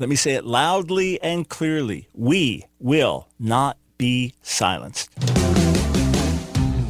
Let me say it loudly and clearly. We will not be silenced.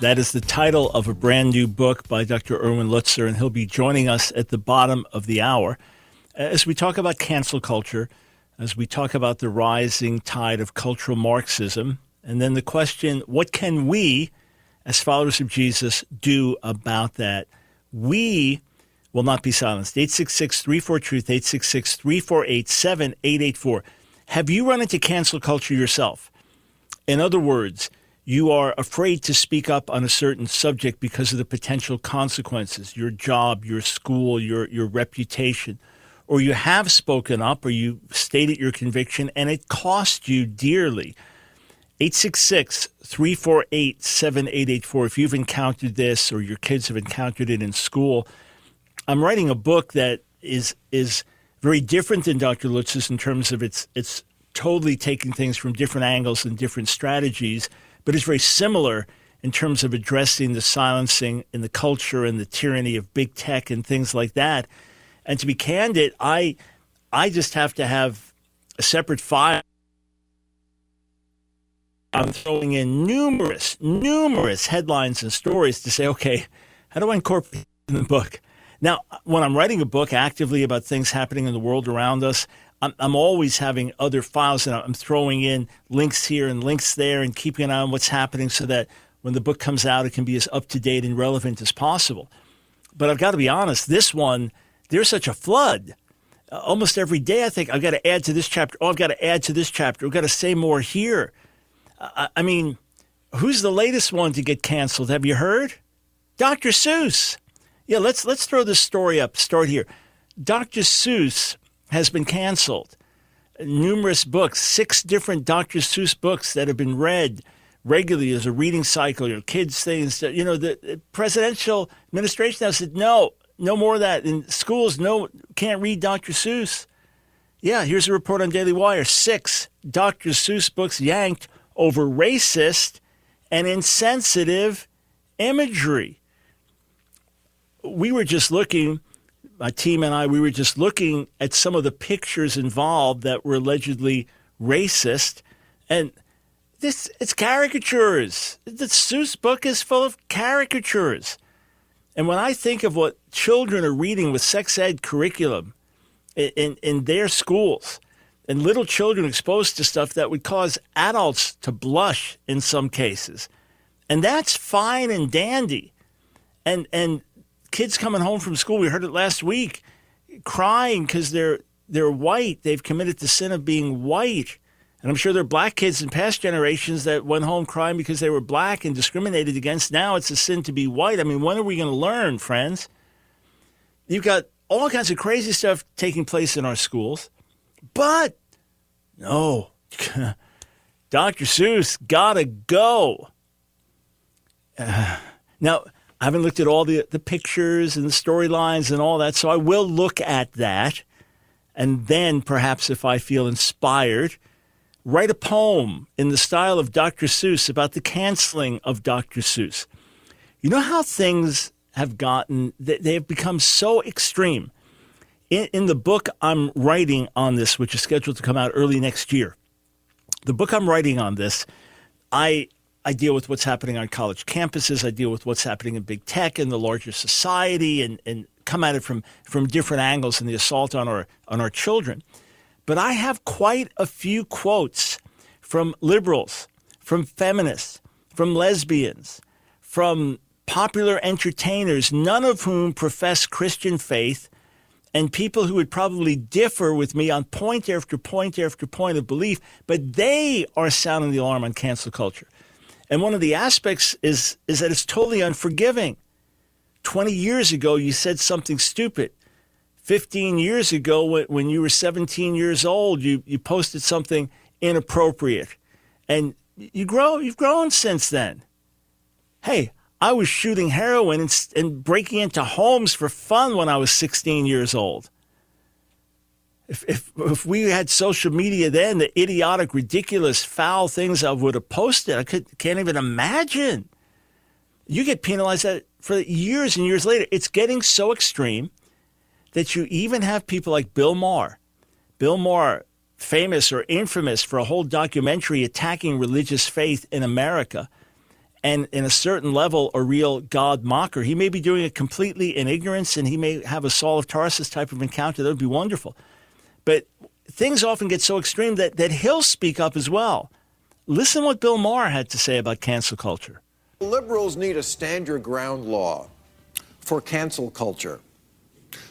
That is the title of a brand new book by Dr. Erwin Lutzer, and he'll be joining us at the bottom of the hour as we talk about cancel culture, as we talk about the rising tide of cultural Marxism, and then the question what can we, as followers of Jesus, do about that? We will not be silenced. 866 34 Truth, 866 348 7884. Have you run into cancel culture yourself? In other words, you are afraid to speak up on a certain subject because of the potential consequences your job, your school, your, your reputation. Or you have spoken up or you stated your conviction and it cost you dearly. 866 348 7884. If you've encountered this or your kids have encountered it in school, I'm writing a book that is is very different than Dr. Lutz's in terms of its it's totally taking things from different angles and different strategies but it's very similar in terms of addressing the silencing in the culture and the tyranny of big tech and things like that. And to be candid, I I just have to have a separate file. I'm throwing in numerous, numerous headlines and stories to say, okay, how do I incorporate in the book? Now, when I'm writing a book actively about things happening in the world around us, I'm, I'm always having other files and I'm throwing in links here and links there and keeping an eye on what's happening so that when the book comes out, it can be as up to date and relevant as possible. But I've got to be honest, this one, there's such a flood. Uh, almost every day, I think I've got to add to this chapter. Oh, I've got to add to this chapter. I've got to say more here. I mean, who's the latest one to get canceled? Have you heard? Dr. Seuss. Yeah, let's let's throw this story up. Start here. Dr. Seuss has been canceled. Numerous books, six different Dr. Seuss books that have been read regularly as a reading cycle. Your kids things, you know, the presidential administration now said no, no more of that in schools. No, can't read Dr. Seuss. Yeah, here's a report on Daily Wire: six Dr. Seuss books yanked over racist and insensitive imagery. We were just looking my team and I, we were just looking at some of the pictures involved that were allegedly racist, and this it's caricatures. The Seuss book is full of caricatures. And when I think of what children are reading with sex ed curriculum in, in, in their schools, and little children exposed to stuff that would cause adults to blush in some cases, and that's fine and dandy. And and kids coming home from school, we heard it last week, crying because they're they're white. They've committed the sin of being white. And I'm sure there are black kids in past generations that went home crying because they were black and discriminated against. Now it's a sin to be white. I mean, when are we going to learn, friends? You've got all kinds of crazy stuff taking place in our schools. But no, Dr. Seuss gotta go. Uh, now, I haven't looked at all the, the pictures and the storylines and all that, so I will look at that. And then perhaps if I feel inspired, write a poem in the style of Dr. Seuss about the canceling of Dr. Seuss. You know how things have gotten, they have become so extreme. In, in the book I'm writing on this, which is scheduled to come out early next year, the book I'm writing on this, I I deal with what's happening on college campuses. I deal with what's happening in big tech and the larger society and, and come at it from, from different angles and the assault on our, on our children. But I have quite a few quotes from liberals, from feminists, from lesbians, from popular entertainers, none of whom profess Christian faith, and people who would probably differ with me on point after point after point of belief, but they are sounding the alarm on cancel culture. And one of the aspects is, is that it's totally unforgiving. 20 years ago, you said something stupid. 15 years ago, when you were 17 years old, you, you posted something inappropriate. And you grow, you've grown since then. Hey, I was shooting heroin and, and breaking into homes for fun when I was 16 years old. If, if, if we had social media then, the idiotic, ridiculous, foul things I would have posted, I could, can't even imagine. You get penalized for years and years later. It's getting so extreme that you even have people like Bill Maher. Bill Maher, famous or infamous for a whole documentary attacking religious faith in America and in a certain level a real God mocker. He may be doing it completely in ignorance and he may have a Saul of Tarsus type of encounter. That would be wonderful. But things often get so extreme that, that he'll speak up as well. Listen what Bill Maher had to say about cancel culture. Liberals need a stand your ground law for cancel culture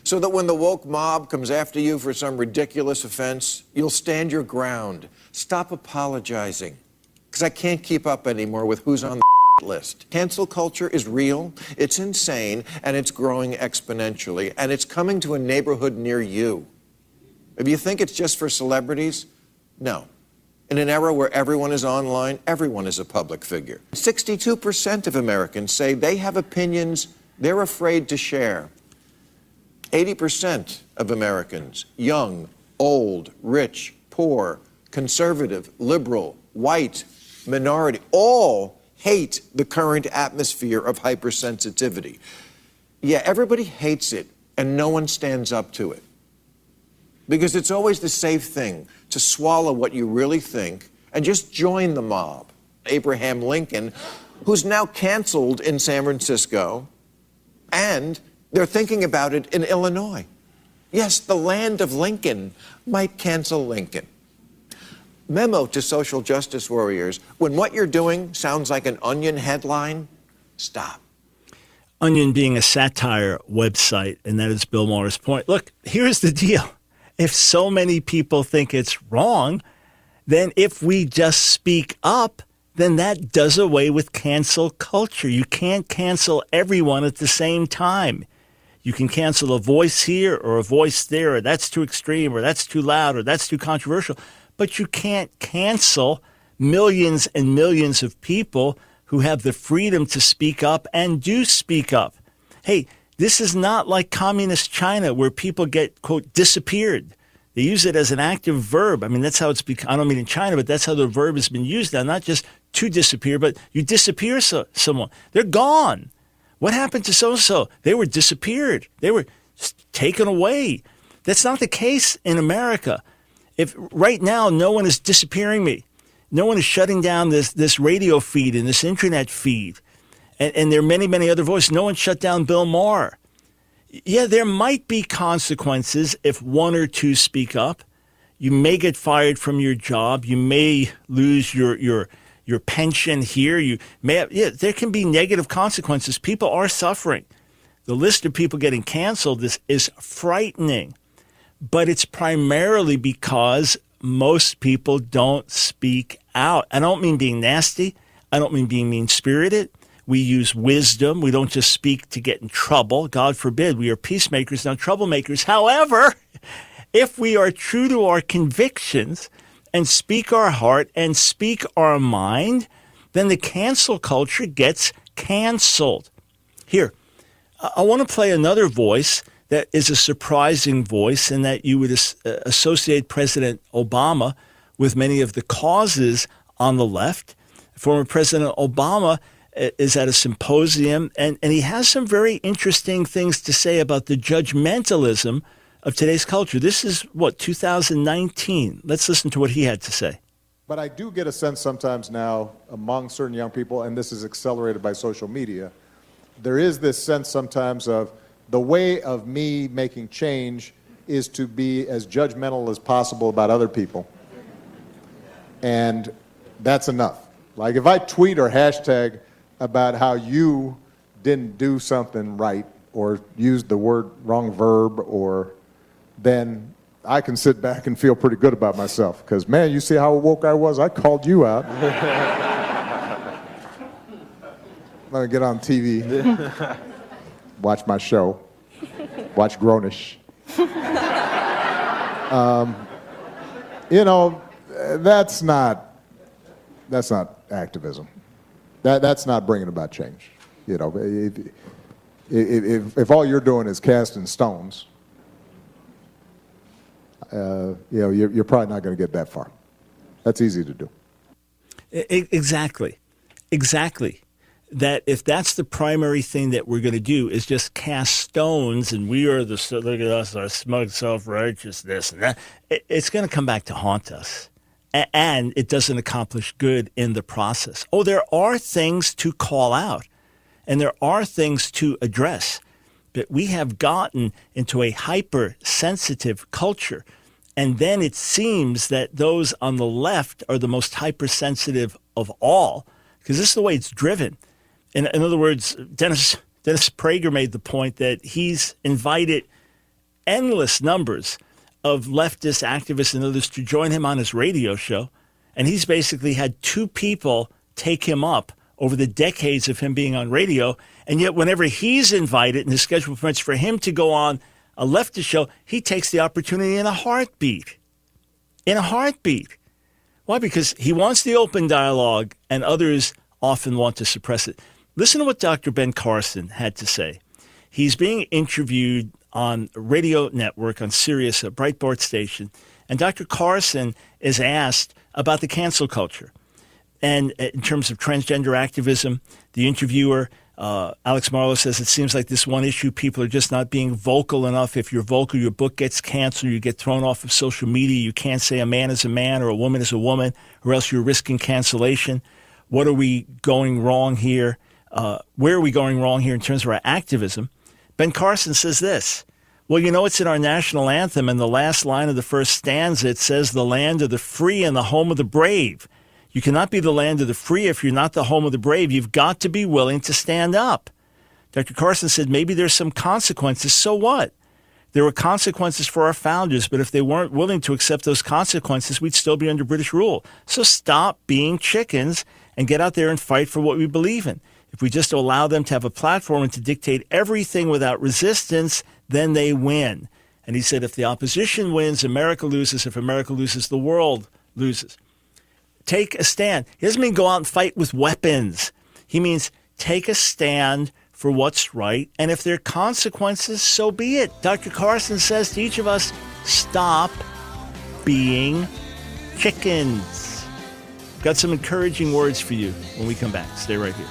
so that when the woke mob comes after you for some ridiculous offense, you'll stand your ground. Stop apologizing. Because I can't keep up anymore with who's on the list. Cancel culture is real, it's insane, and it's growing exponentially, and it's coming to a neighborhood near you. If you think it's just for celebrities, no. In an era where everyone is online, everyone is a public figure. 62% of Americans say they have opinions they're afraid to share. 80% of Americans, young, old, rich, poor, conservative, liberal, white, minority, all hate the current atmosphere of hypersensitivity. Yeah, everybody hates it, and no one stands up to it. Because it's always the safe thing to swallow what you really think and just join the mob. Abraham Lincoln, who's now canceled in San Francisco and they're thinking about it in Illinois. Yes, the land of Lincoln might cancel Lincoln. Memo to social justice warriors when what you're doing sounds like an onion headline, stop. Onion being a satire website, and that is Bill Maher's point. Look, here's the deal. If so many people think it's wrong, then if we just speak up, then that does away with cancel culture. You can't cancel everyone at the same time. You can cancel a voice here or a voice there, or that's too extreme, or that's too loud, or that's too controversial. But you can't cancel millions and millions of people who have the freedom to speak up and do speak up. Hey, this is not like communist China where people get, quote, disappeared. They use it as an active verb. I mean, that's how it's become. I don't mean in China, but that's how the verb has been used now. Not just to disappear, but you disappear so, someone. They're gone. What happened to so so? They were disappeared. They were taken away. That's not the case in America. If right now no one is disappearing me, no one is shutting down this this radio feed and this internet feed, and, and there are many many other voices. No one shut down Bill Maher. Yeah, there might be consequences if one or two speak up. You may get fired from your job. You may lose your your your pension here. You may have, yeah, there can be negative consequences. People are suffering. The list of people getting canceled is, is frightening, but it's primarily because most people don't speak out. I don't mean being nasty. I don't mean being mean spirited. We use wisdom. We don't just speak to get in trouble. God forbid. We are peacemakers, not troublemakers. However, if we are true to our convictions, and speak our heart and speak our mind, then the cancel culture gets canceled. Here, I want to play another voice that is a surprising voice, and that you would uh, associate President Obama with many of the causes on the left. Former President Obama is at a symposium, and, and he has some very interesting things to say about the judgmentalism of today's culture. This is what, 2019. Let's listen to what he had to say. But I do get a sense sometimes now among certain young people, and this is accelerated by social media, there is this sense sometimes of the way of me making change is to be as judgmental as possible about other people. And that's enough. Like if I tweet or hashtag about how you didn't do something right or used the word wrong verb or then I can sit back and feel pretty good about myself. Because, man, you see how woke I was? I called you out. Let me get on TV, watch my show, watch Grownish. um, you know, that's not that's not activism. That that's not bringing about change. You know, if, if, all you're doing is casting stones, uh, you know, you're, you're probably not going to get that far. That's easy to do. Exactly, exactly. That if that's the primary thing that we're going to do is just cast stones, and we are the look at us, our smug self righteousness, and that it's going to come back to haunt us and it doesn't accomplish good in the process. Oh, there are things to call out and there are things to address, but we have gotten into a hypersensitive culture. And then it seems that those on the left are the most hypersensitive of all, because this is the way it's driven. In, in other words, Dennis, Dennis Prager made the point that he's invited endless numbers of leftist activists and others to join him on his radio show. And he's basically had two people take him up over the decades of him being on radio. And yet, whenever he's invited and his schedule permits for him to go on a leftist show, he takes the opportunity in a heartbeat. In a heartbeat. Why? Because he wants the open dialogue, and others often want to suppress it. Listen to what Dr. Ben Carson had to say. He's being interviewed on radio network on Sirius, a Breitbart station, and Dr. Carson is asked about the cancel culture. And in terms of transgender activism, the interviewer, uh, Alex Marlow, says it seems like this one issue, people are just not being vocal enough. If you're vocal, your book gets canceled, you get thrown off of social media. You can't say a man is a man or a woman is a woman, or else you're risking cancellation. What are we going wrong here? Uh, where are we going wrong here in terms of our activism? Ben Carson says this. Well, you know, it's in our national anthem, and the last line of the first stanza it says, The land of the free and the home of the brave. You cannot be the land of the free if you're not the home of the brave. You've got to be willing to stand up. Dr. Carson said, maybe there's some consequences. So what? There were consequences for our founders, but if they weren't willing to accept those consequences, we'd still be under British rule. So stop being chickens and get out there and fight for what we believe in. If we just allow them to have a platform and to dictate everything without resistance, then they win. And he said, if the opposition wins, America loses. If America loses, the world loses. Take a stand. He doesn't mean go out and fight with weapons. He means take a stand for what's right. And if there are consequences, so be it. Dr. Carson says to each of us, stop being chickens. Got some encouraging words for you when we come back. Stay right here.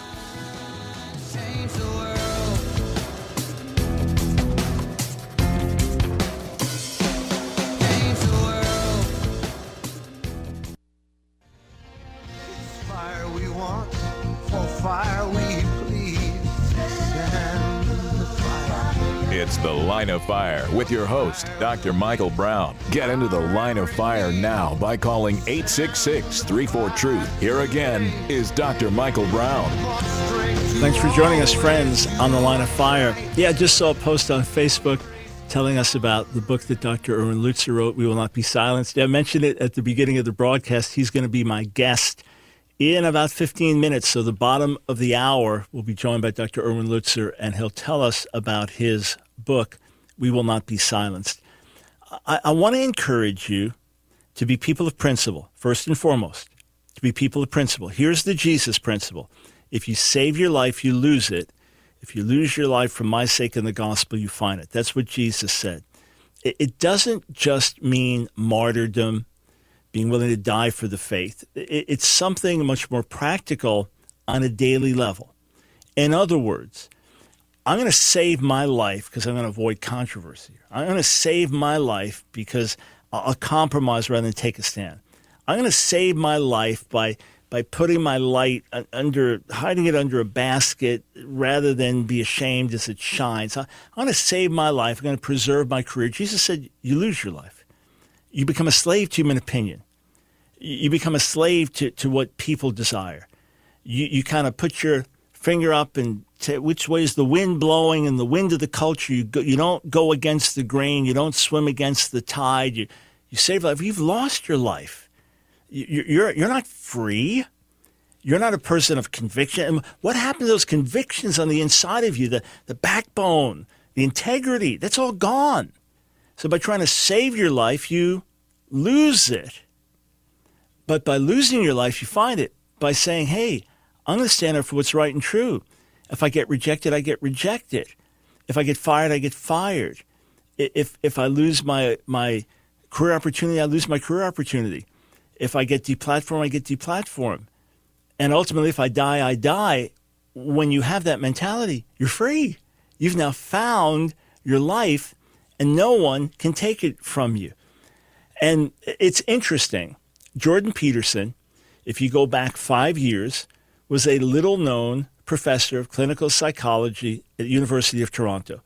Of Fire with your host, Dr. Michael Brown. Get into the line of fire now by calling 866 34 Truth. Here again is Dr. Michael Brown. Thanks for joining us, friends, on The Line of Fire. Yeah, I just saw a post on Facebook telling us about the book that Dr. Erwin Lutzer wrote, We Will Not Be Silenced. I mentioned it at the beginning of the broadcast. He's going to be my guest in about 15 minutes. So, the bottom of the hour, we'll be joined by Dr. Erwin Lutzer, and he'll tell us about his book, We Will Not Be Silenced. I, I want to encourage you to be people of principle, first and foremost, to be people of principle. Here's the Jesus principle if you save your life, you lose it. If you lose your life for my sake in the gospel, you find it. That's what Jesus said. It, it doesn't just mean martyrdom, being willing to die for the faith. It, it's something much more practical on a daily level. In other words, I'm going to save my life because I'm going to avoid controversy. I'm going to save my life because I'll compromise rather than take a stand. I'm going to save my life by by putting my light under, hiding it under a basket rather than be ashamed as it shines. I'm going to save my life. I'm going to preserve my career. Jesus said, "You lose your life. You become a slave to human opinion. You become a slave to, to what people desire. You you kind of put your finger up and which way is the wind blowing and the wind of the culture. You go, you don't go against the grain. You don't swim against the tide. You you save life. You've lost your life. You, you're you're not free. You're not a person of conviction. And what happened to those convictions on the inside of you? The the backbone, the integrity. That's all gone. So by trying to save your life, you lose it. But by losing your life, you find it by saying, hey, I'm going to stand up for what's right and true. If I get rejected, I get rejected. If I get fired, I get fired. If, if I lose my, my career opportunity, I lose my career opportunity. If I get deplatformed, I get deplatformed. And ultimately, if I die, I die. When you have that mentality, you're free. You've now found your life, and no one can take it from you. And it's interesting. Jordan Peterson, if you go back five years, was a little known professor of clinical psychology at University of Toronto.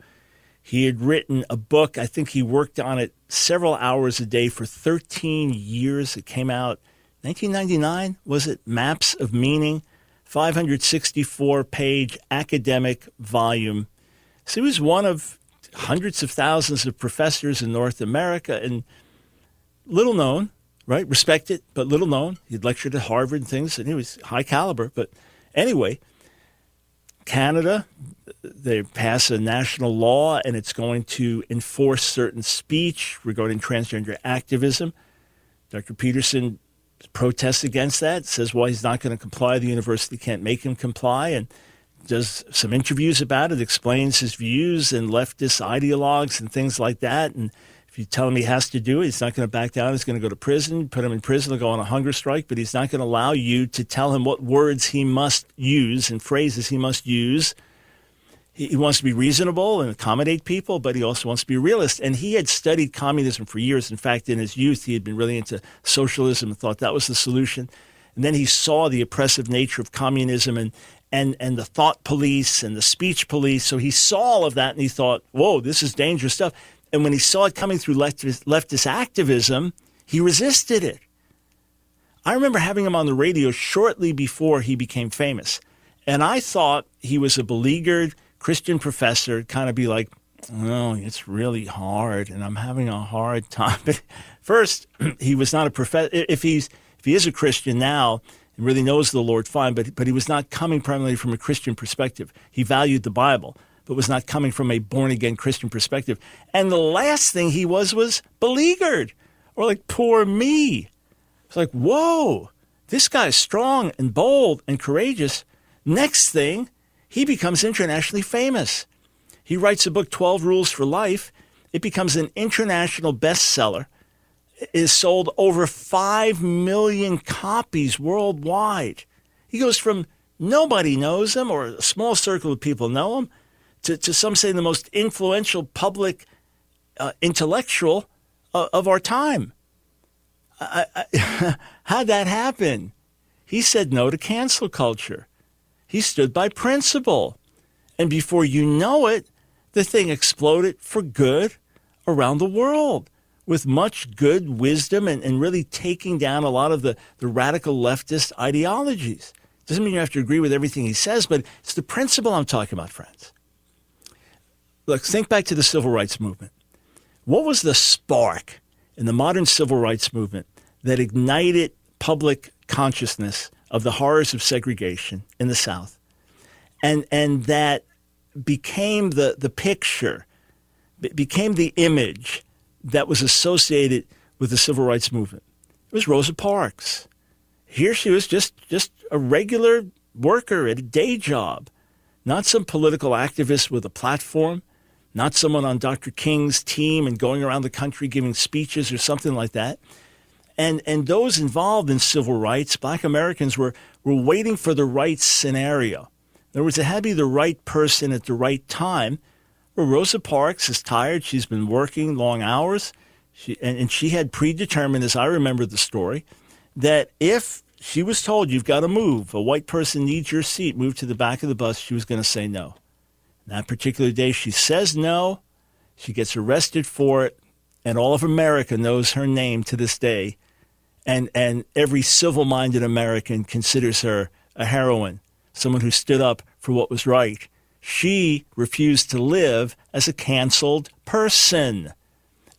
He had written a book. I think he worked on it several hours a day for 13 years. It came out 1999, was it? Maps of Meaning, 564 page academic volume. So he was one of hundreds of thousands of professors in North America and little known, right? Respected, but little known. He'd lectured at Harvard and things, and he was high caliber. But anyway, Canada, they pass a national law and it's going to enforce certain speech regarding transgender activism. Dr. Peterson protests against that, says, well, he's not going to comply. The university can't make him comply, and does some interviews about it, explains his views and leftist ideologues and things like that. And you tell him he has to do it, he's not going to back down. He's going to go to prison, put him in prison, he'll go on a hunger strike, but he's not going to allow you to tell him what words he must use and phrases he must use. He wants to be reasonable and accommodate people, but he also wants to be a realist. And he had studied communism for years. In fact, in his youth, he had been really into socialism and thought that was the solution. And then he saw the oppressive nature of communism and, and, and the thought police and the speech police. So he saw all of that and he thought, whoa, this is dangerous stuff. And when he saw it coming through leftist, leftist activism, he resisted it. I remember having him on the radio shortly before he became famous. And I thought he was a beleaguered Christian professor, kind of be like, oh, it's really hard and I'm having a hard time. But first, he was not a professor. If he's, if he is a Christian now, and really knows the Lord fine, but, but he was not coming primarily from a Christian perspective. He valued the Bible, but was not coming from a born again Christian perspective. And the last thing he was was beleaguered, or like, poor me. It's like, whoa, this guy's strong and bold and courageous. Next thing, he becomes internationally famous. He writes a book, 12 Rules for Life. It becomes an international bestseller is sold over 5 million copies worldwide. He goes from nobody knows him or a small circle of people know him to, to some say the most influential public uh, intellectual uh, of our time. I, I, how'd that happen? He said no to cancel culture. He stood by principle. And before you know it, the thing exploded for good around the world with much good wisdom and, and really taking down a lot of the, the radical leftist ideologies. Doesn't mean you have to agree with everything he says, but it's the principle I'm talking about, friends. Look, think back to the civil rights movement. What was the spark in the modern civil rights movement that ignited public consciousness of the horrors of segregation in the South? And, and that became the, the picture, became the image that was associated with the civil rights movement. It was Rosa Parks. Here she was just, just a regular worker at a day job, not some political activist with a platform, not someone on Dr. King's team and going around the country giving speeches or something like that. And, and those involved in civil rights, black Americans, were, were waiting for the right scenario. In other words, it had to be the right person at the right time well, Rosa Parks is tired. She's been working long hours. She, and, and she had predetermined, as I remember the story, that if she was told you've got to move, a white person needs your seat, move to the back of the bus, she was going to say no. That particular day, she says no. She gets arrested for it, and all of America knows her name to this day. And, and every civil minded American considers her a heroine, someone who stood up for what was right she refused to live as a canceled person.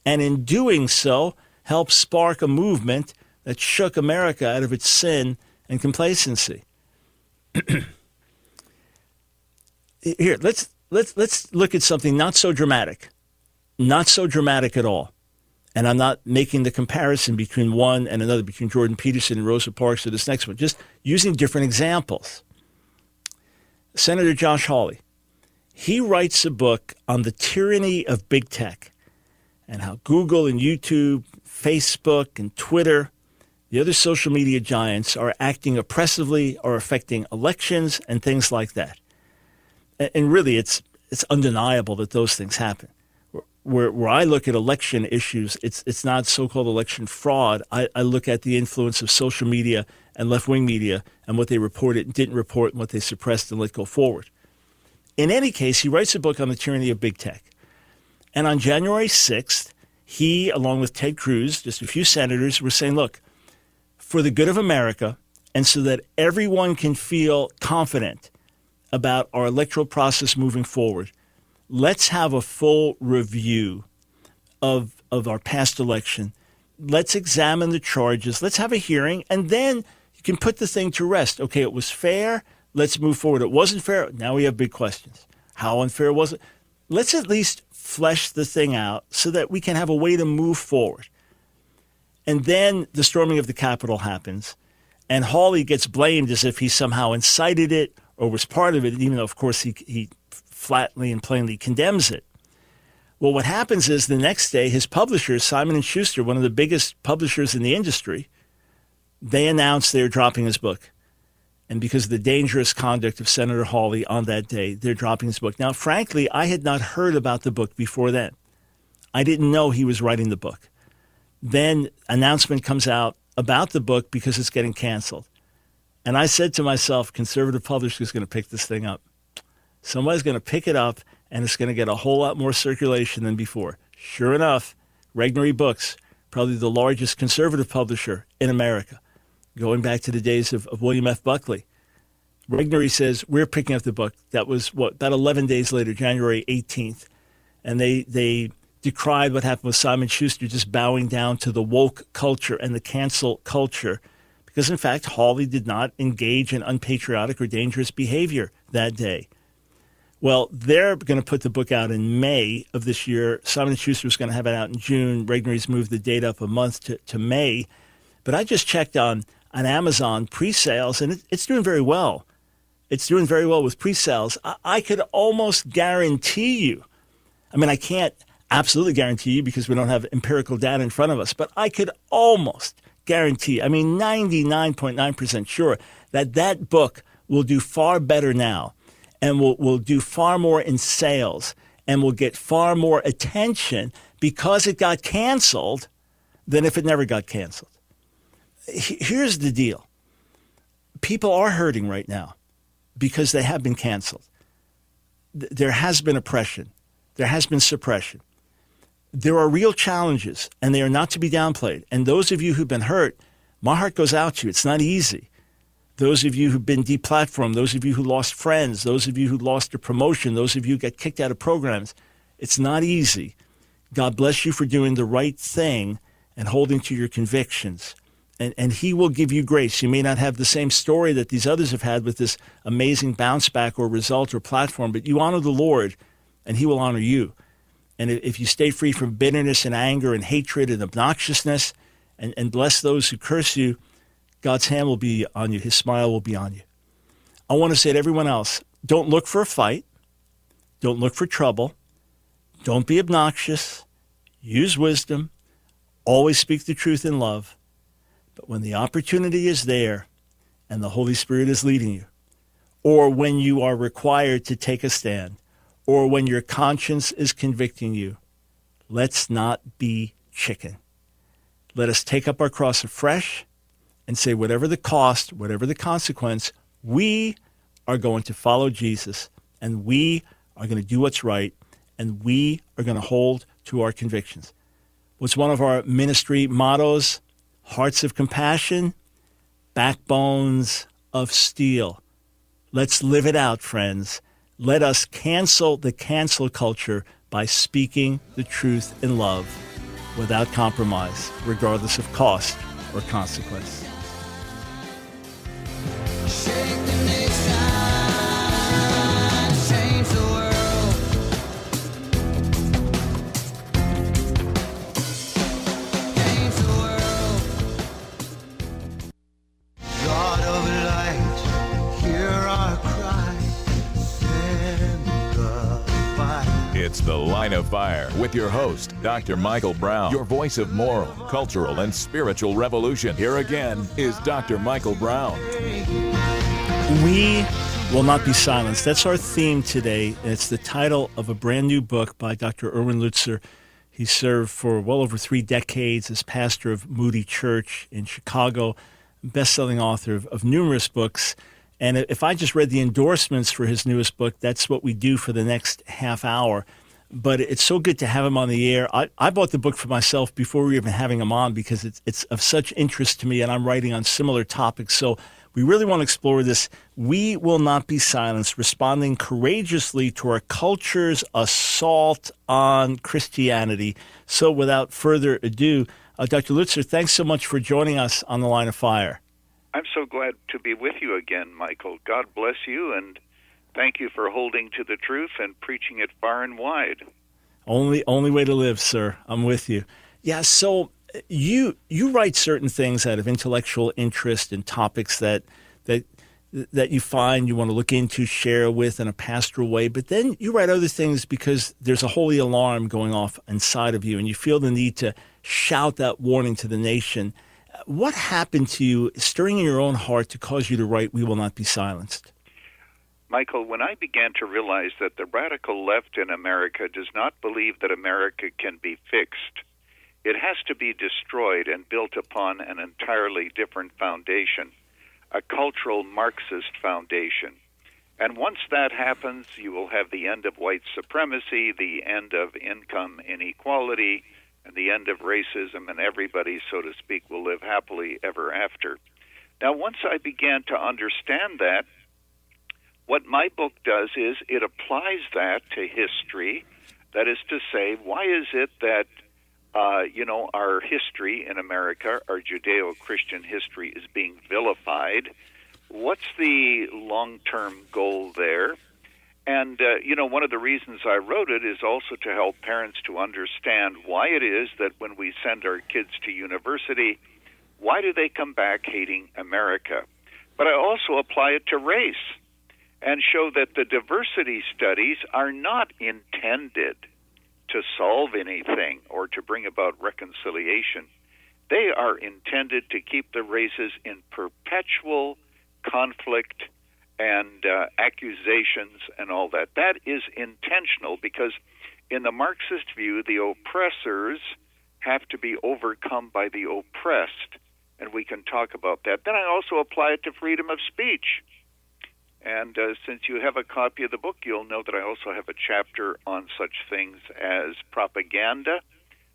And in doing so, helped spark a movement that shook America out of its sin and complacency. Here, let's, let's, let's look at something not so dramatic. not so dramatic at all. And I'm not making the comparison between one and another, between Jordan Peterson and Rosa Parks or this next one, just using different examples. Senator Josh Hawley, he writes a book on the tyranny of big tech and how Google and YouTube, Facebook and Twitter, the other social media giants, are acting oppressively or affecting elections and things like that. And really, it's, it's undeniable that those things happen where, where I look at election issues, it's, it's not so called election fraud. I, I look at the influence of social media and left wing media and what they reported and didn't report and what they suppressed and let go forward. In any case, he writes a book on the tyranny of big tech. And on January 6th, he, along with Ted Cruz, just a few senators, were saying, look, for the good of America, and so that everyone can feel confident about our electoral process moving forward, let's have a full review of, of our past election. Let's examine the charges. Let's have a hearing, and then you can put the thing to rest. Okay, it was fair. Let's move forward. It wasn't fair. Now we have big questions. How unfair was it? Let's at least flesh the thing out so that we can have a way to move forward. And then the storming of the Capitol happens, and Hawley gets blamed as if he somehow incited it or was part of it, even though, of course, he, he flatly and plainly condemns it. Well, what happens is the next day, his publishers, Simon Schuster, one of the biggest publishers in the industry, they announce they're dropping his book. And because of the dangerous conduct of Senator Hawley on that day, they're dropping his book. Now, frankly, I had not heard about the book before then. I didn't know he was writing the book. Then announcement comes out about the book because it's getting canceled. And I said to myself, conservative publishers going to pick this thing up. Somebody's going to pick it up and it's going to get a whole lot more circulation than before. Sure enough, Regnery Books, probably the largest conservative publisher in America, going back to the days of, of William F. Buckley. Regnery says, We're picking up the book. That was what, about 11 days later, January 18th. And they, they decried what happened with Simon Schuster just bowing down to the woke culture and the cancel culture. Because in fact, Hawley did not engage in unpatriotic or dangerous behavior that day. Well, they're going to put the book out in May of this year. Simon & Schuster is going to have it out in June. Regnery's moved the date up a month to, to May. But I just checked on, on Amazon pre-sales, and it, it's doing very well. It's doing very well with pre-sales. I, I could almost guarantee you, I mean, I can't absolutely guarantee you because we don't have empirical data in front of us, but I could almost guarantee, I mean, 99.9% sure that that book will do far better now and will, will do far more in sales and will get far more attention because it got canceled than if it never got canceled. Here's the deal people are hurting right now because they have been canceled. There has been oppression, there has been suppression. There are real challenges, and they are not to be downplayed. And those of you who've been hurt, my heart goes out to you. It's not easy those of you who've been deplatformed, those of you who lost friends, those of you who lost a promotion, those of you who got kicked out of programs. It's not easy. God bless you for doing the right thing and holding to your convictions. And, and He will give you grace. You may not have the same story that these others have had with this amazing bounce back or result or platform, but you honor the Lord and He will honor you. And if you stay free from bitterness and anger and hatred and obnoxiousness and, and bless those who curse you, God's hand will be on you, His smile will be on you. I want to say to everyone else don't look for a fight, don't look for trouble, don't be obnoxious, use wisdom, always speak the truth in love. But when the opportunity is there and the Holy Spirit is leading you, or when you are required to take a stand, or when your conscience is convicting you, let's not be chicken. Let us take up our cross afresh and say, whatever the cost, whatever the consequence, we are going to follow Jesus and we are going to do what's right and we are going to hold to our convictions. What's one of our ministry mottos? Hearts of compassion, backbones of steel. Let's live it out, friends. Let us cancel the cancel culture by speaking the truth in love without compromise, regardless of cost or consequence. It's The Line of Fire with your host, Dr. Michael Brown, your voice of moral, cultural, and spiritual revolution. Here again is Dr. Michael Brown. We will not be silenced. That's our theme today. It's the title of a brand new book by Dr. Erwin Lutzer. He served for well over three decades as pastor of Moody Church in Chicago, best-selling author of, of numerous books. And if I just read the endorsements for his newest book, that's what we do for the next half hour. But it's so good to have him on the air. I, I bought the book for myself before we were even having him on because it's, it's of such interest to me, and I'm writing on similar topics. So we really want to explore this. We will not be silenced, responding courageously to our culture's assault on Christianity. So without further ado, uh, Dr. Lutzer, thanks so much for joining us on the line of fire. I'm so glad to be with you again, Michael. God bless you, and thank you for holding to the truth and preaching it far and wide. Only, only way to live, sir. I'm with you. Yeah. So you you write certain things out of intellectual interest and topics that that that you find you want to look into, share with in a pastoral way, but then you write other things because there's a holy alarm going off inside of you, and you feel the need to shout that warning to the nation. What happened to you, stirring in your own heart, to cause you to write, We Will Not Be Silenced? Michael, when I began to realize that the radical left in America does not believe that America can be fixed, it has to be destroyed and built upon an entirely different foundation, a cultural Marxist foundation. And once that happens, you will have the end of white supremacy, the end of income inequality, and the end of racism, and everybody, so to speak, will live happily ever after. Now, once I began to understand that, what my book does is it applies that to history. That is to say, why is it that, uh, you know, our history in America, our Judeo Christian history, is being vilified? What's the long term goal there? And, uh, you know, one of the reasons I wrote it is also to help parents to understand why it is that when we send our kids to university, why do they come back hating America? But I also apply it to race and show that the diversity studies are not intended to solve anything or to bring about reconciliation. They are intended to keep the races in perpetual conflict and uh, accusations and all that. That is intentional because, in the Marxist view, the oppressors have to be overcome by the oppressed, and we can talk about that. Then I also apply it to freedom of speech. And uh, since you have a copy of the book, you'll know that I also have a chapter on such things as propaganda.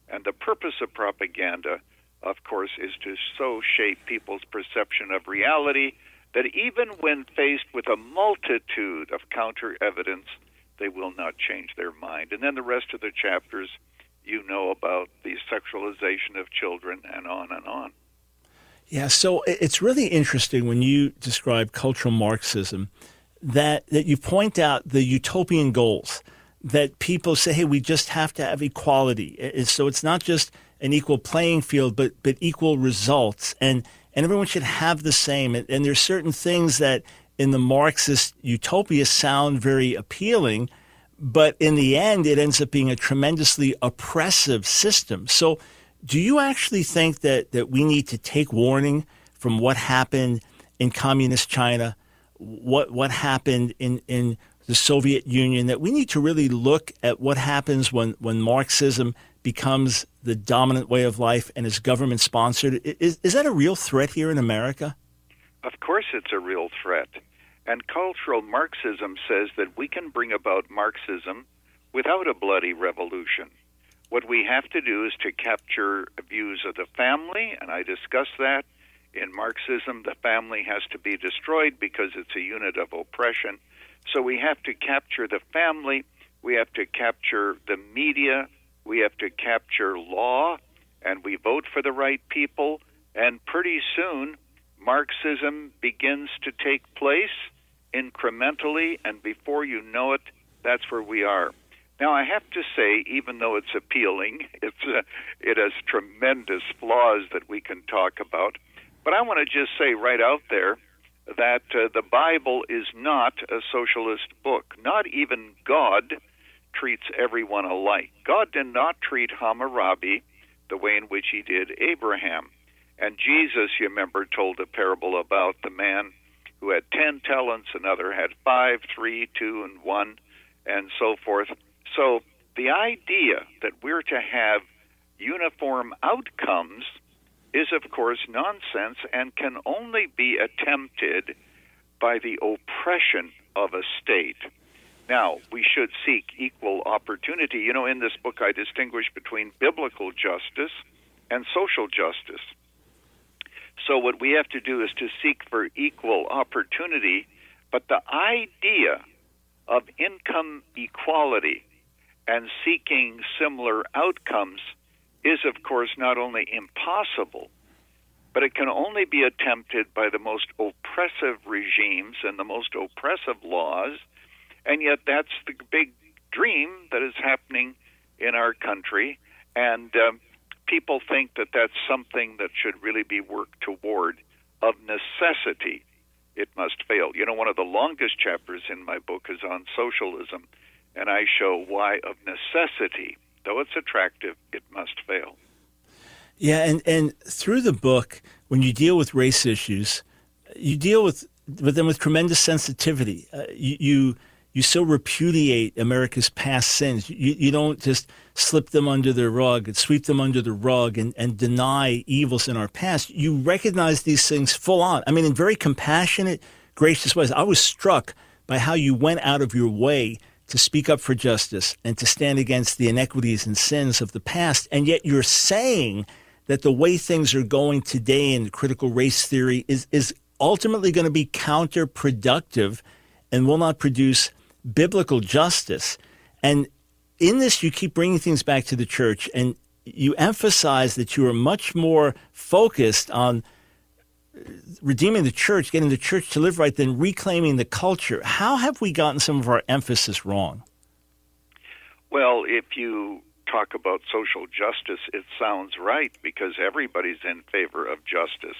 And the purpose of propaganda, of course, is to so shape people's perception of reality that even when faced with a multitude of counter evidence, they will not change their mind. And then the rest of the chapters, you know about the sexualization of children and on and on. Yeah, so it's really interesting when you describe cultural Marxism that, that you point out the utopian goals that people say, hey, we just have to have equality. So it's not just an equal playing field, but, but equal results. And and everyone should have the same. And, there's certain things that in the Marxist utopia sound very appealing, but in the end, it ends up being a tremendously oppressive system. So, do you actually think that, that we need to take warning from what happened in communist China, what what happened in, in the Soviet Union, that we need to really look at what happens when, when Marxism becomes the dominant way of life and is government sponsored. Is, is that a real threat here in America? Of course, it's a real threat. And cultural Marxism says that we can bring about Marxism without a bloody revolution. What we have to do is to capture views of the family, and I discuss that. In Marxism, the family has to be destroyed because it's a unit of oppression. So we have to capture the family, we have to capture the media, we have to capture law, and we vote for the right people, and pretty soon Marxism begins to take place incrementally, and before you know it, that's where we are. Now, I have to say, even though it's appealing, it's uh, it has tremendous flaws that we can talk about. But I want to just say right out there that uh, the Bible is not a socialist book. Not even God treats everyone alike. God did not treat Hammurabi the way in which he did Abraham. And Jesus, you remember, told a parable about the man who had ten talents, another had five, three, two, and one, and so forth. So the idea that we're to have uniform outcomes is, of course, nonsense and can only be attempted by the oppression of a state. Now, we should seek equal opportunity. You know, in this book, I distinguish between biblical justice and social justice. So, what we have to do is to seek for equal opportunity, but the idea of income equality and seeking similar outcomes is, of course, not only impossible, but it can only be attempted by the most oppressive regimes and the most oppressive laws, and yet that's the big dream that is happening in our country, and um, people think that that's something that should really be worked toward of necessity. It must fail. You know, one of the longest chapters in my book is on socialism, and I show why, of necessity, though it's attractive, it must fail. Yeah, and, and through the book, when you deal with race issues, you deal with, with them with tremendous sensitivity. Uh, you, you you so repudiate America's past sins. You, you don't just slip them under the rug and sweep them under the rug and, and deny evils in our past. You recognize these things full on. I mean, in very compassionate, gracious ways. I was struck by how you went out of your way to speak up for justice and to stand against the inequities and sins of the past. And yet you're saying that the way things are going today in critical race theory is, is ultimately going to be counterproductive and will not produce biblical justice. And in this, you keep bringing things back to the church and you emphasize that you are much more focused on redeeming the church, getting the church to live right, then reclaiming the culture. How have we gotten some of our emphasis wrong? Well, if you talk about social justice, it sounds right because everybody's in favor of justice.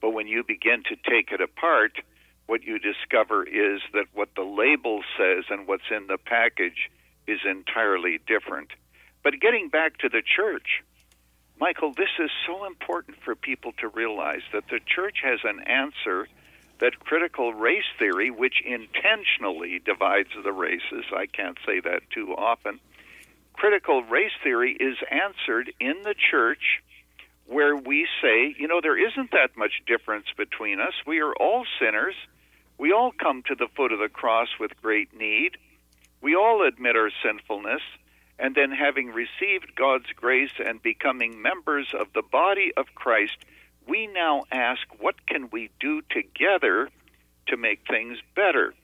But when you begin to take it apart, what you discover is that what the label says and what's in the package is entirely different. But getting back to the church, Michael, this is so important for people to realize that the church has an answer that critical race theory, which intentionally divides the races, I can't say that too often, critical race theory is answered in the church where we say, you know, there isn't that much difference between us. We are all sinners. We all come to the foot of the cross with great need. We all admit our sinfulness, and then, having received God's grace and becoming members of the body of Christ, we now ask, what can we do together to make things better?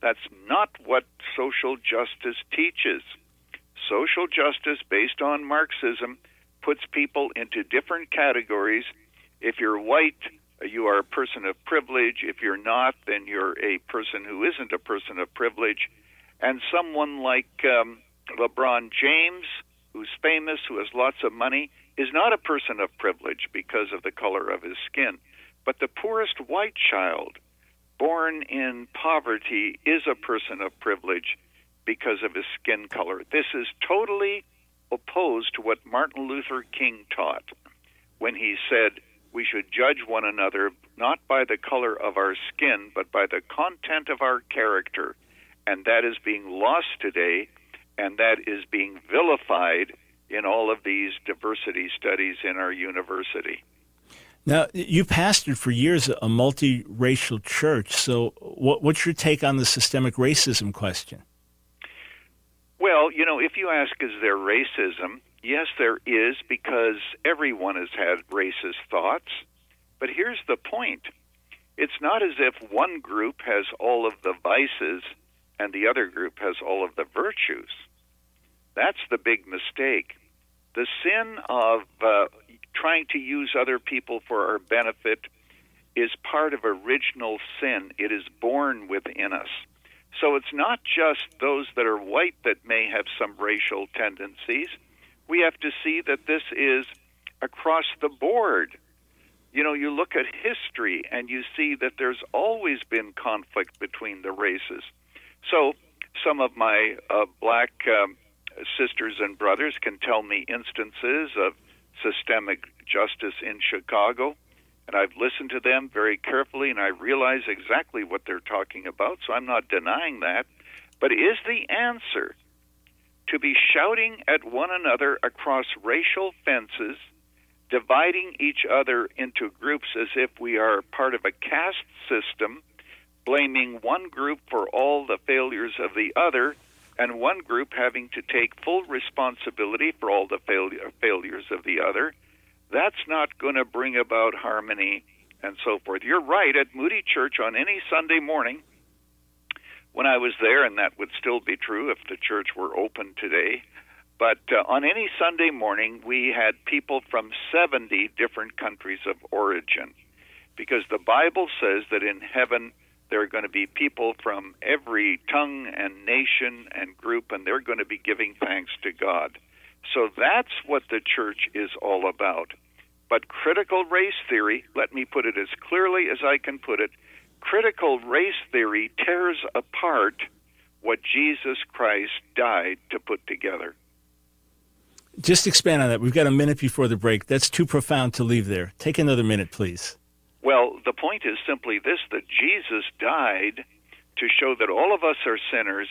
That's not what social justice teaches. Social justice, based on Marxism, puts people into different categories. If you're white, you are a person of privilege. If you're not, then you're a person who isn't a person of privilege. And someone like um, LeBron James, who's famous, who has lots of money, is not a person of privilege because of the color of his skin. But the poorest white child born in poverty is a person of privilege because of his skin color. This is totally opposed to what Martin Luther King taught when he said, we should judge one another not by the color of our skin, but by the content of our character. And that is being lost today, and that is being vilified in all of these diversity studies in our university. Now, you pastored for years a multiracial church. So, what, what's your take on the systemic racism question? Well, you know, if you ask, is there racism? Yes, there is, because everyone has had racist thoughts. But here's the point it's not as if one group has all of the vices and the other group has all of the virtues. That's the big mistake. The sin of uh, trying to use other people for our benefit is part of original sin. It is born within us. So it's not just those that are white that may have some racial tendencies we have to see that this is across the board. You know, you look at history and you see that there's always been conflict between the races. So Some of my uh, black um, sisters and brothers can tell me instances of systemic justice in Chicago, and I've listened to them very carefully, and I realize exactly what they're talking about, so I'm not denying that. But is the answer to be shouting at one another across racial fences, dividing each other into groups as if we are part of a caste system, blaming one group for all the failures of the other, and one group having to take full responsibility for all the fail- failures of the other, that's not going to bring about harmony and so forth. You're right, at Moody Church on any Sunday morning, when I was there, and that would still be true if the church were open today. But uh, on any Sunday morning, we had people from 70 different countries of origin because the Bible says that in heaven there are going to be people from every tongue and nation and group, and they're going to be giving thanks to God. So that's what the church is all about. But critical race theory, let me put it as clearly as I can put it, critical race theory tears apart what Jesus Christ died to put together. Just expand on that. We've got a minute before the break. That's too profound to leave there. Take another minute, please. Well, the point is simply this that Jesus died to show that all of us are sinners,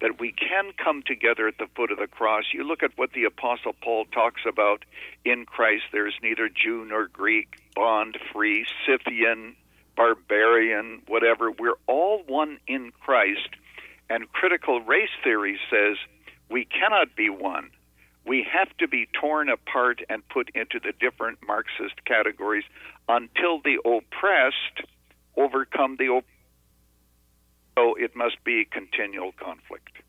that we can come together at the foot of the cross. You look at what the Apostle Paul talks about in Christ there is neither Jew nor Greek, bond free, Scythian, barbarian, whatever. We're all one in Christ. And critical race theory says we cannot be one. We have to be torn apart and put into the different Marxist categories until the oppressed overcome the oppressed. So it must be continual conflict.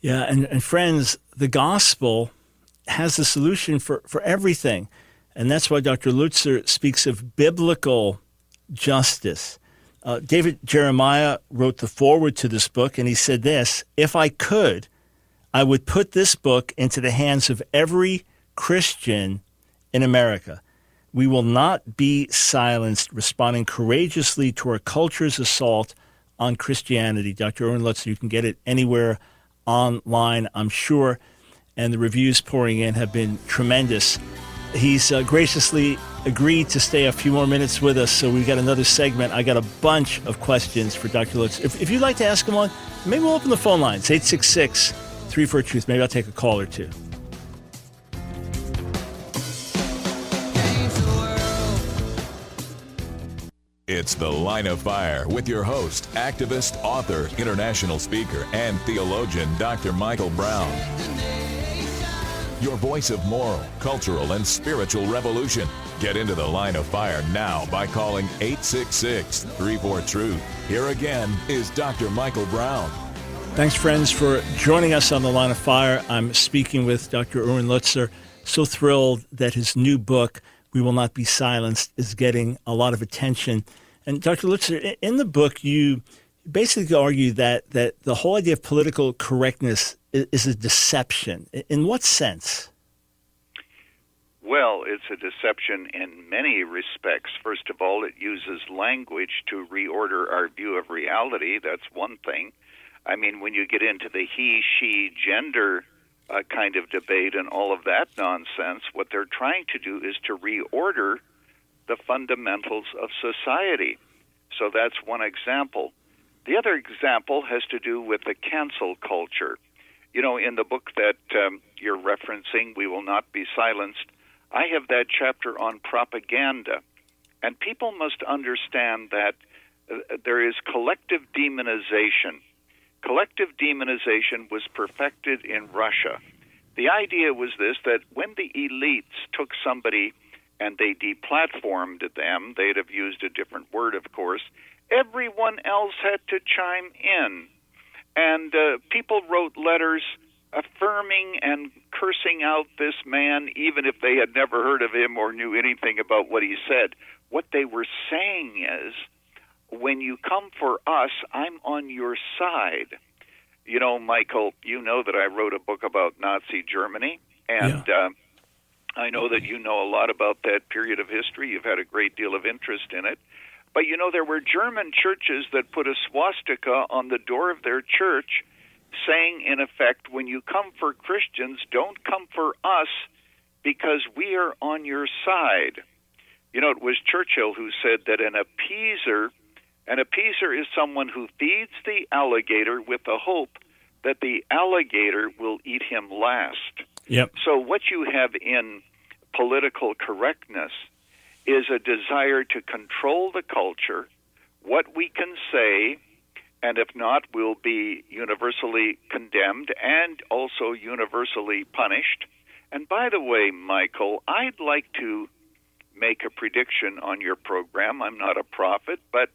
Yeah, and, and friends, the gospel has the solution for, for everything. And that's why Dr. Lutzer speaks of biblical justice. Uh, David Jeremiah wrote the foreword to this book, and he said this If I could, I would put this book into the hands of every Christian in America. We will not be silenced, responding courageously to our culture's assault on Christianity. Dr. Erwin Lutzer, you can get it anywhere online, I'm sure. And the reviews pouring in have been tremendous. He's uh, graciously agreed to stay a few more minutes with us, so we've got another segment. I got a bunch of questions for Dr. Lutz. If, if you'd like to ask him one, maybe we'll open the phone lines 866 3 for Truth. Maybe I'll take a call or two. It's The Line of Fire with your host, activist, author, international speaker, and theologian, Dr. Michael Brown. Your voice of moral, cultural, and spiritual revolution. Get into the line of fire now by calling 866 34 Truth. Here again is Dr. Michael Brown. Thanks, friends, for joining us on the line of fire. I'm speaking with Dr. Erwin Lutzer. So thrilled that his new book, We Will Not Be Silenced, is getting a lot of attention. And Dr. Lutzer, in the book, you basically argue that, that the whole idea of political correctness is a deception. In what sense? Well, it's a deception in many respects. First of all, it uses language to reorder our view of reality. That's one thing. I mean, when you get into the he, she, gender uh, kind of debate and all of that nonsense, what they're trying to do is to reorder the fundamentals of society. So that's one example. The other example has to do with the cancel culture. You know, in the book that um, you're referencing, We Will Not Be Silenced, I have that chapter on propaganda. And people must understand that uh, there is collective demonization. Collective demonization was perfected in Russia. The idea was this that when the elites took somebody and they deplatformed them, they'd have used a different word, of course, everyone else had to chime in. And uh, people wrote letters affirming and cursing out this man, even if they had never heard of him or knew anything about what he said. What they were saying is, when you come for us, I'm on your side. You know, Michael, you know that I wrote a book about Nazi Germany, and yeah. uh, I know that you know a lot about that period of history. You've had a great deal of interest in it. But you know, there were German churches that put a swastika on the door of their church saying, in effect, when you come for Christians, don't come for us because we are on your side. You know, it was Churchill who said that an appeaser, an appeaser is someone who feeds the alligator with the hope that the alligator will eat him last. Yep. So what you have in political correctness is a desire to control the culture, what we can say, and if not, will be universally condemned and also universally punished. And by the way, Michael, I'd like to make a prediction on your program. I'm not a prophet, but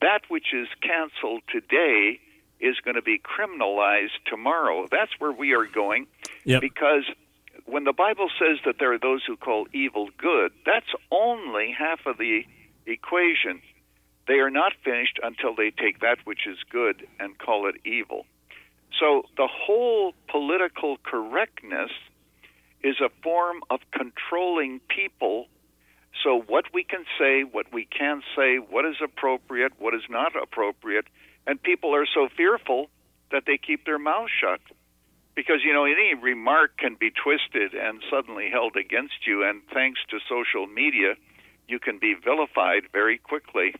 that which is canceled today is going to be criminalized tomorrow. That's where we are going Yep. because when the Bible says that there are those who call evil good, that's only half of the equation. They are not finished until they take that which is good and call it evil. So the whole political correctness is a form of controlling people. So what we can say, what we can say, what is appropriate, what is not appropriate, and people are so fearful that they keep their mouth shut because you know any remark can be twisted and suddenly held against you and thanks to social media you can be vilified very quickly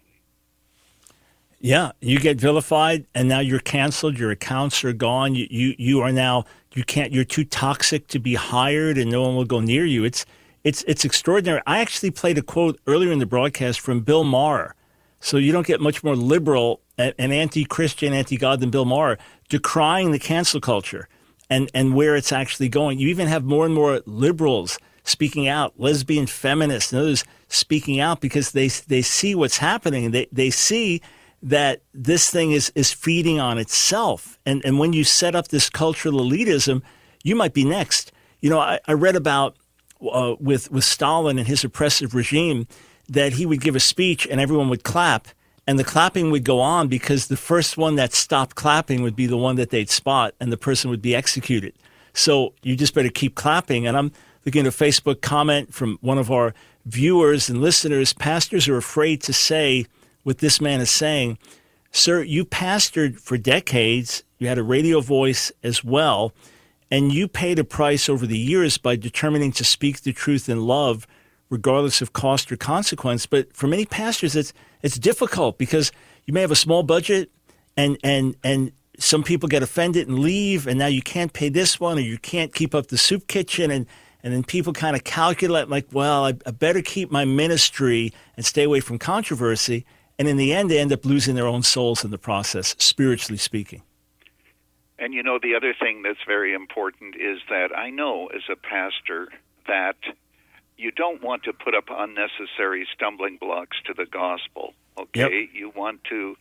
Yeah, you get vilified, and now you're canceled. Your accounts are gone. You, you you are now you can't. You're too toxic to be hired, and no one will go near you. It's it's it's extraordinary. I actually played a quote earlier in the broadcast from Bill Maher, so you don't get much more liberal and anti-Christian, anti-God than Bill Maher, decrying the cancel culture and and where it's actually going. You even have more and more liberals speaking out, lesbian feminists and others speaking out because they they see what's happening. They they see that this thing is is feeding on itself. And and when you set up this cultural elitism, you might be next. You know, I, I read about uh, with with Stalin and his oppressive regime that he would give a speech and everyone would clap. And the clapping would go on because the first one that stopped clapping would be the one that they'd spot, and the person would be executed. So you just better keep clapping. And I'm looking at a Facebook comment from one of our viewers and listeners. Pastors are afraid to say what this man is saying. Sir, you pastored for decades. You had a radio voice as well, and you paid a price over the years by determining to speak the truth in love, regardless of cost or consequence. But for many pastors, it's it's difficult because you may have a small budget, and and and some people get offended and leave, and now you can't pay this one, or you can't keep up the soup kitchen, and and then people kind of calculate like, well, I, I better keep my ministry and stay away from controversy. And in the end, they end up losing their own souls in the process, spiritually speaking. And you know, the other thing that's very important is that I know as a pastor that you don't want to put up unnecessary stumbling blocks to the gospel. Okay? You want to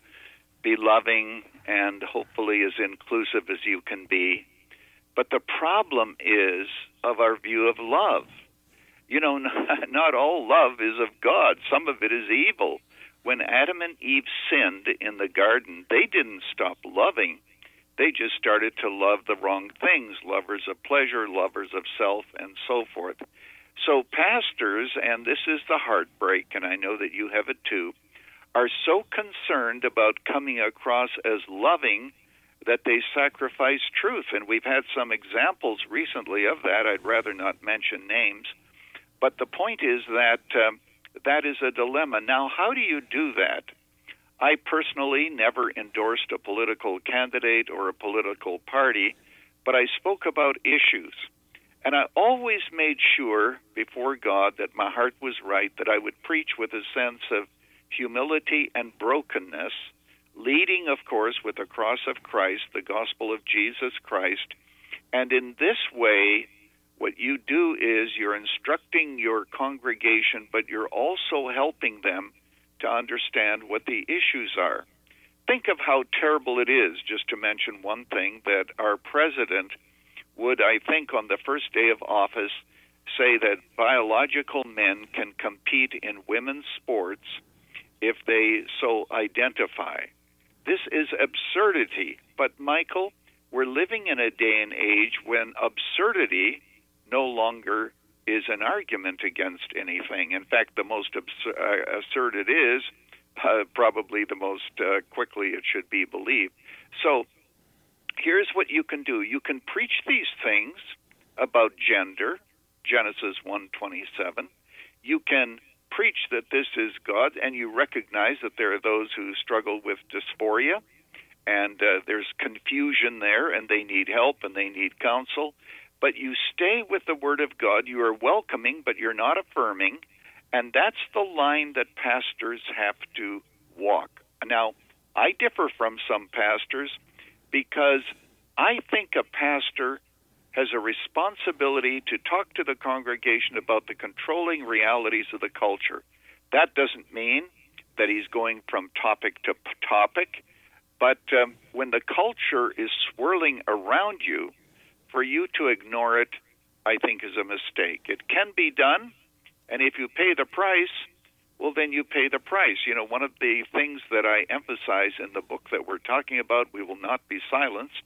be loving and hopefully as inclusive as you can be. But the problem is of our view of love. You know, not all love is of God, some of it is evil. When Adam and Eve sinned in the garden, they didn't stop loving. They just started to love the wrong things lovers of pleasure, lovers of self, and so forth. So, pastors, and this is the heartbreak, and I know that you have it too, are so concerned about coming across as loving that they sacrifice truth. And we've had some examples recently of that. I'd rather not mention names. But the point is that um, that is a dilemma. Now, how do you do that? I personally never endorsed a political candidate or a political party, but I spoke about issues. And I always made sure before God that my heart was right, that I would preach with a sense of humility and brokenness, leading, of course, with the cross of Christ, the gospel of Jesus Christ. And in this way, what you do is you're instructing your congregation, but you're also helping them to understand what the issues are. Think of how terrible it is, just to mention one thing, that our president would, I think, on the first day of office, say that biological men can compete in women's sports if they so identify. This is absurdity. But, Michael, we're living in a day and age when absurdity no longer is an argument against anything. In fact, the most uh, it is, uh, probably the most uh, quickly it should be believed. So, here's what you can do. You can preach these things about gender, Genesis 1:27. You can preach that this is God, and you recognize that there are those who struggle with dysphoria, and uh, there's confusion there, and they need help and they need counsel. But you stay with the Word of God. You are welcoming, but you're not affirming, and that's the line that pastors have to walk. Now, I differ from some pastors because I think a pastor has a responsibility to talk to the congregation about the controlling realities of the culture. That doesn't mean that he's going from topic to topic, but um, when the culture is swirling around you, for you to ignore it, I think, is a mistake. It can be done, and if you pay the price, well, then you pay the price. You know, one of the things that I emphasize in the book that we're talking about, We Will Not Be Silenced,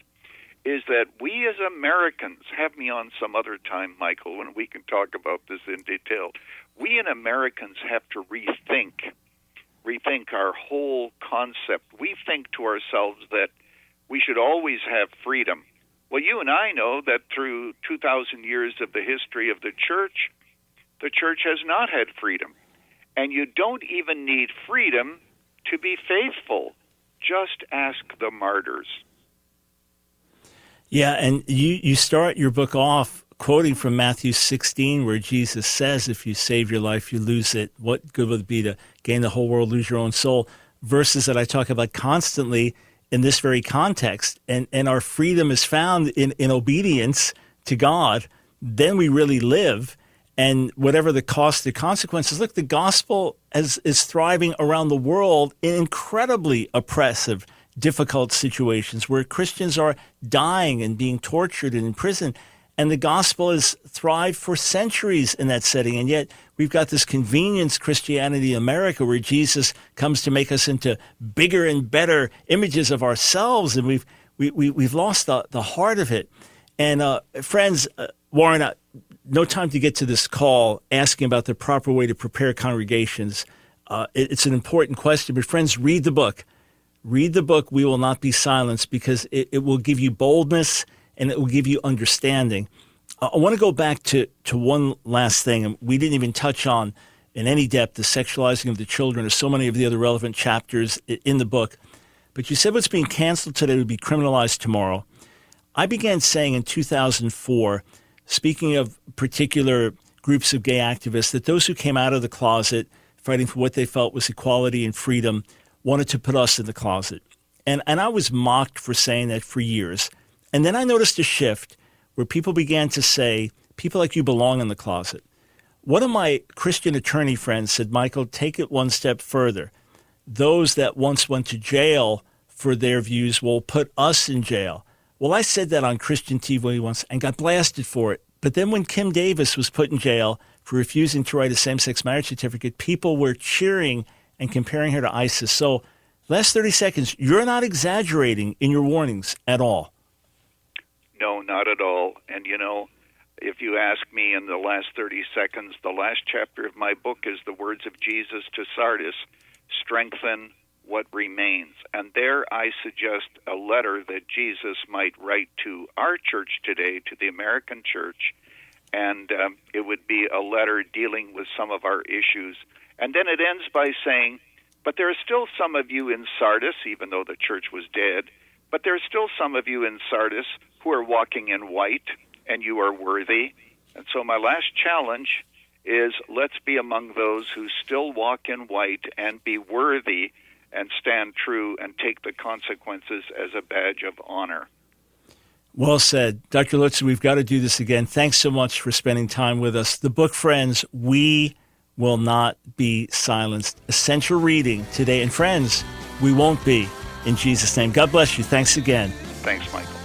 is that we as Americans, have me on some other time, Michael, when we can talk about this in detail. We as Americans have to rethink, rethink our whole concept. We think to ourselves that we should always have freedom. Well, you and I know that through 2,000 years of the history of the church, the church has not had freedom. And you don't even need freedom to be faithful. Just ask the martyrs. Yeah, and you, you start your book off quoting from Matthew 16, where Jesus says, If you save your life, you lose it. What good would it be to gain the whole world, lose your own soul? Verses that I talk about constantly in this very context. And, and our freedom is found in, in obedience to God. Then we really live. And whatever the cost, the consequences. Look, the gospel is, is thriving around the world in incredibly oppressive difficult situations where Christians are dying and being tortured and in prison. And the gospel has thrived for centuries in that setting. And yet we've got this convenience Christianity America where Jesus comes to make us into bigger and better images of ourselves. And we've, we, we, we've lost the, the heart of it. And uh, friends, uh, Warren, uh, no time to get to this call asking about the proper way to prepare congregations. Uh, it, it's an important question, but friends, read the book read the book we will not be silenced because it, it will give you boldness and it will give you understanding i want to go back to, to one last thing and we didn't even touch on in any depth the sexualizing of the children or so many of the other relevant chapters in the book but you said what's being canceled today would be criminalized tomorrow i began saying in 2004 speaking of particular groups of gay activists that those who came out of the closet fighting for what they felt was equality and freedom wanted to put us in the closet. And, and I was mocked for saying that for years. And then I noticed a shift where people began to say, people like you belong in the closet. One of my Christian attorney friends said, Michael, take it one step further. Those that once went to jail for their views will put us in jail. Well, I said that on Christian TV once and got blasted for it. But then when Kim Davis was put in jail for refusing to write a same sex marriage certificate, people were cheering and comparing her to ISIS. So, last 30 seconds, you're not exaggerating in your warnings at all. No, not at all. And, you know, if you ask me in the last 30 seconds, the last chapter of my book is the words of Jesus to Sardis strengthen what remains. And there I suggest a letter that Jesus might write to our church today, to the American church. And um, it would be a letter dealing with some of our issues and then it ends by saying, But there are still some of you in Sardis, even though the church was dead, but there are still some of you in Sardis who are walking in white, and you are worthy. And so my last challenge is let's be among those who still walk in white and be worthy and stand true and take the consequences as a badge of honor. Well said. Dr. Lutz, we've got to do this again. Thanks so much for spending time with us. The book, friends, we will not be silenced. Essential reading today. And friends, we won't be in Jesus' name. God bless you. Thanks again. Thanks, Michael.